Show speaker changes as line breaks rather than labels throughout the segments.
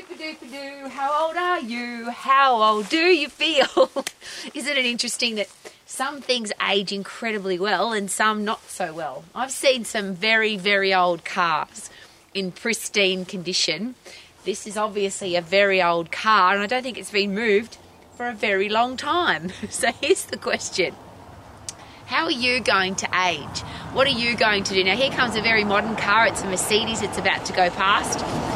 Doo. How old are you? How old do you feel? Isn't it interesting that some things age incredibly well and some not so well? I've seen some very, very old cars in pristine condition. This is obviously a very old car, and I don't think it's been moved for a very long time. So here's the question. How are you going to age? What are you going to do? Now, here comes a very modern car. It's a Mercedes. It's about to go past.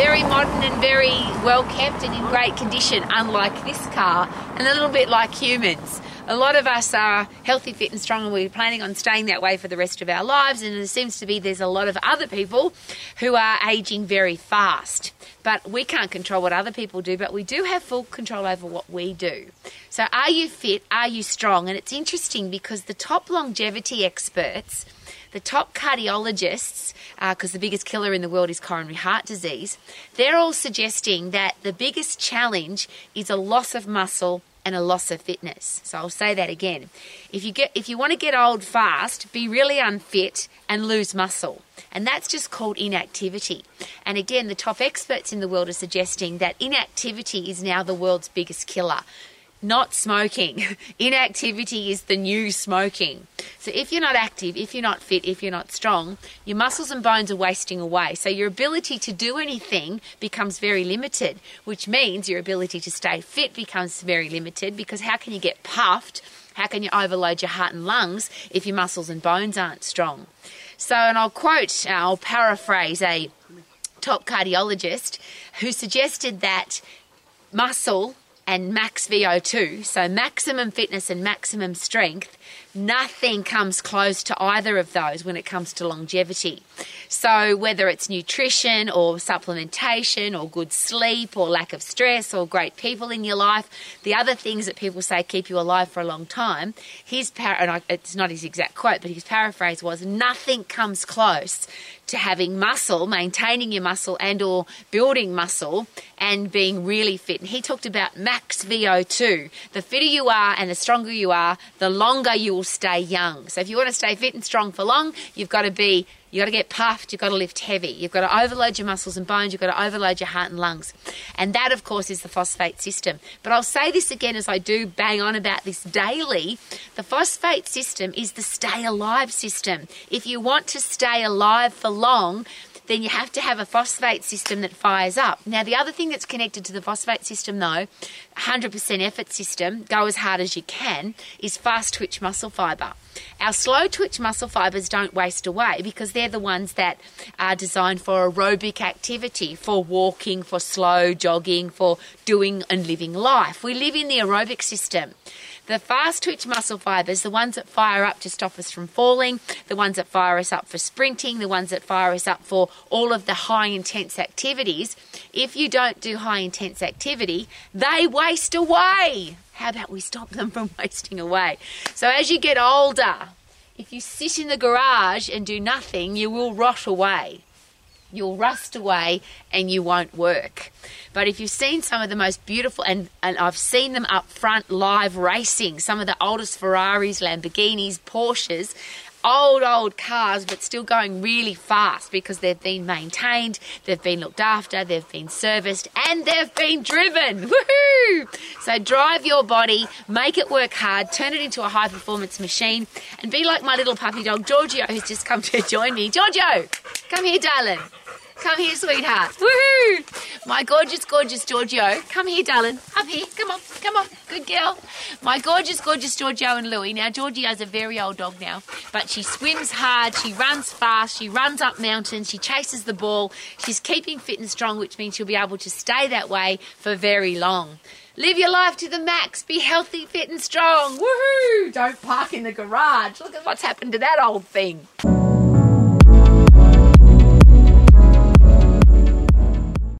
Very modern and very well kept and in great condition, unlike this car, and a little bit like humans. A lot of us are healthy, fit, and strong, and we're planning on staying that way for the rest of our lives. And it seems to be there's a lot of other people who are aging very fast. But we can't control what other people do, but we do have full control over what we do. So, are you fit? Are you strong? And it's interesting because the top longevity experts, the top cardiologists, because uh, the biggest killer in the world is coronary heart disease, they're all suggesting that the biggest challenge is a loss of muscle and a loss of fitness. So I'll say that again. If you get if you want to get old fast, be really unfit and lose muscle. And that's just called inactivity. And again, the top experts in the world are suggesting that inactivity is now the world's biggest killer not smoking. Inactivity is the new smoking. So if you're not active, if you're not fit, if you're not strong, your muscles and bones are wasting away. So your ability to do anything becomes very limited, which means your ability to stay fit becomes very limited because how can you get puffed? How can you overload your heart and lungs if your muscles and bones aren't strong? So, and I'll quote, I'll paraphrase a top cardiologist who suggested that muscle and max VO2, so maximum fitness and maximum strength, nothing comes close to either of those when it comes to longevity. So, whether it's nutrition or supplementation or good sleep or lack of stress or great people in your life, the other things that people say keep you alive for a long time, his par- and I, it's not his exact quote, but his paraphrase was nothing comes close to having muscle, maintaining your muscle and or building muscle and being really fit. And he talked about max VO2. The fitter you are and the stronger you are, the longer you will stay young. So if you want to stay fit and strong for long, you've got to be You've got to get puffed, you've got to lift heavy, you've got to overload your muscles and bones, you've got to overload your heart and lungs. And that, of course, is the phosphate system. But I'll say this again as I do bang on about this daily the phosphate system is the stay alive system. If you want to stay alive for long, then you have to have a phosphate system that fires up. Now, the other thing that's connected to the phosphate system, though, 100% effort system, go as hard as you can, is fast twitch muscle fiber. Our slow twitch muscle fibers don't waste away because they're the ones that are designed for aerobic activity, for walking, for slow jogging, for doing and living life. We live in the aerobic system. The fast twitch muscle fibers, the ones that fire up to stop us from falling, the ones that fire us up for sprinting, the ones that fire us up for all of the high intense activities, if you don't do high intense activity, they waste away. How about we stop them from wasting away? So as you get older, if you sit in the garage and do nothing, you will rot away you'll rust away and you won't work. But if you've seen some of the most beautiful, and, and I've seen them up front live racing, some of the oldest Ferraris, Lamborghinis, Porsches, old, old cars, but still going really fast because they've been maintained, they've been looked after, they've been serviced, and they've been driven. Woohoo! So drive your body, make it work hard, turn it into a high performance machine, and be like my little puppy dog Giorgio, who's just come to join me. Giorgio, come here, darling. Come here, sweetheart. Woohoo! My gorgeous, gorgeous Giorgio. Come here, darling. Up here. Come on. Come on. Good girl. My gorgeous, gorgeous Giorgio and Louie. Now, Giorgio's a very old dog now, but she swims hard. She runs fast. She runs up mountains. She chases the ball. She's keeping fit and strong, which means she'll be able to stay that way for very long. Live your life to the max. Be healthy, fit, and strong. Woohoo! Don't park in the garage. Look at what's happened to that old thing.